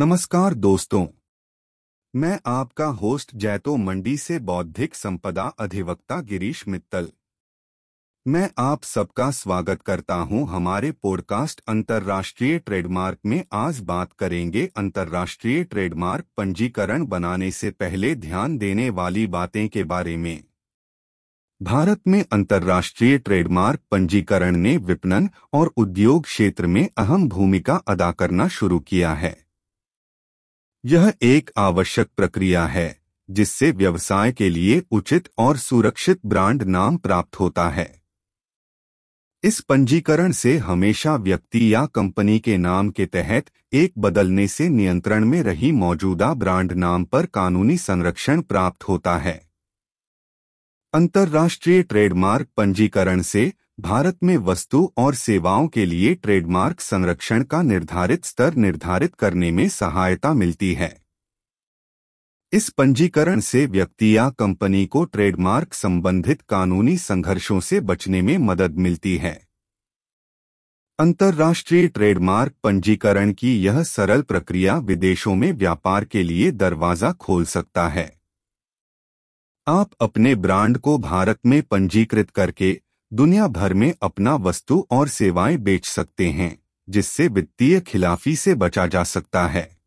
नमस्कार दोस्तों। मैं आपका होस्ट जैतो मंडी से बौद्धिक संपदा अधिवक्ता गिरीश मित्तल। मैं आप सबका स्वागत करता हूँ हमारे पॉडकास्ट अंतर्राष्ट्रीय ट्रेडमार्क में। आज बात करेंगे अंतर्राष्ट्रीय ट्रेडमार्क पंजीकरण बनाने से पहले ध्यान देने वाली बातें के बारे में। भारत में अंतर्राष्ट्रीय ट्रेडमार्क पंजीकरण ने विपणन और उद्योग क्षेत्र में अहम भूमिका अदा करना शुरू किया है। यह एक आवश्यक प्रक्रिया है, जिससे व्यवसाय के लिए उचित और सुरक्षित ब्रांड नाम प्राप्त होता है। इस पंजीकरण से हमेशा व्यक्ति या कंपनी के नाम के तहत एक बदलने से नियंत्रण में रही मौजूदा ब्रांड नाम पर कानूनी संरक्षण प्राप्त होता है। अंतर्राष्ट्रीय ट्रेडमार्क पंजीकरण से भारत में वस्तु और सेवाओं के लिए ट्रेडमार्क संरक्षण का निर्धारित स्तर निर्धारित करने में सहायता मिलती है। इस पंजीकरण से व्यक्ति या कंपनी को ट्रेडमार्क संबंधित कानूनी संघर्षों से बचने में मदद मिलती है। अंतर्राष्ट्रीय ट्रेडमार्क पंजीकरण की यह सरल प्रक्रिया विदेशों में व्यापार के लिए दरवाज़ा खोल सकता है। आप अपने ब्रांड को भारत में पंजीकृत करके दुनिया भर में अपना वस्तु और सेवाएँ बेच सकते हैं, जिससे वित्तीय खिलाफी से बचा जा सकता है।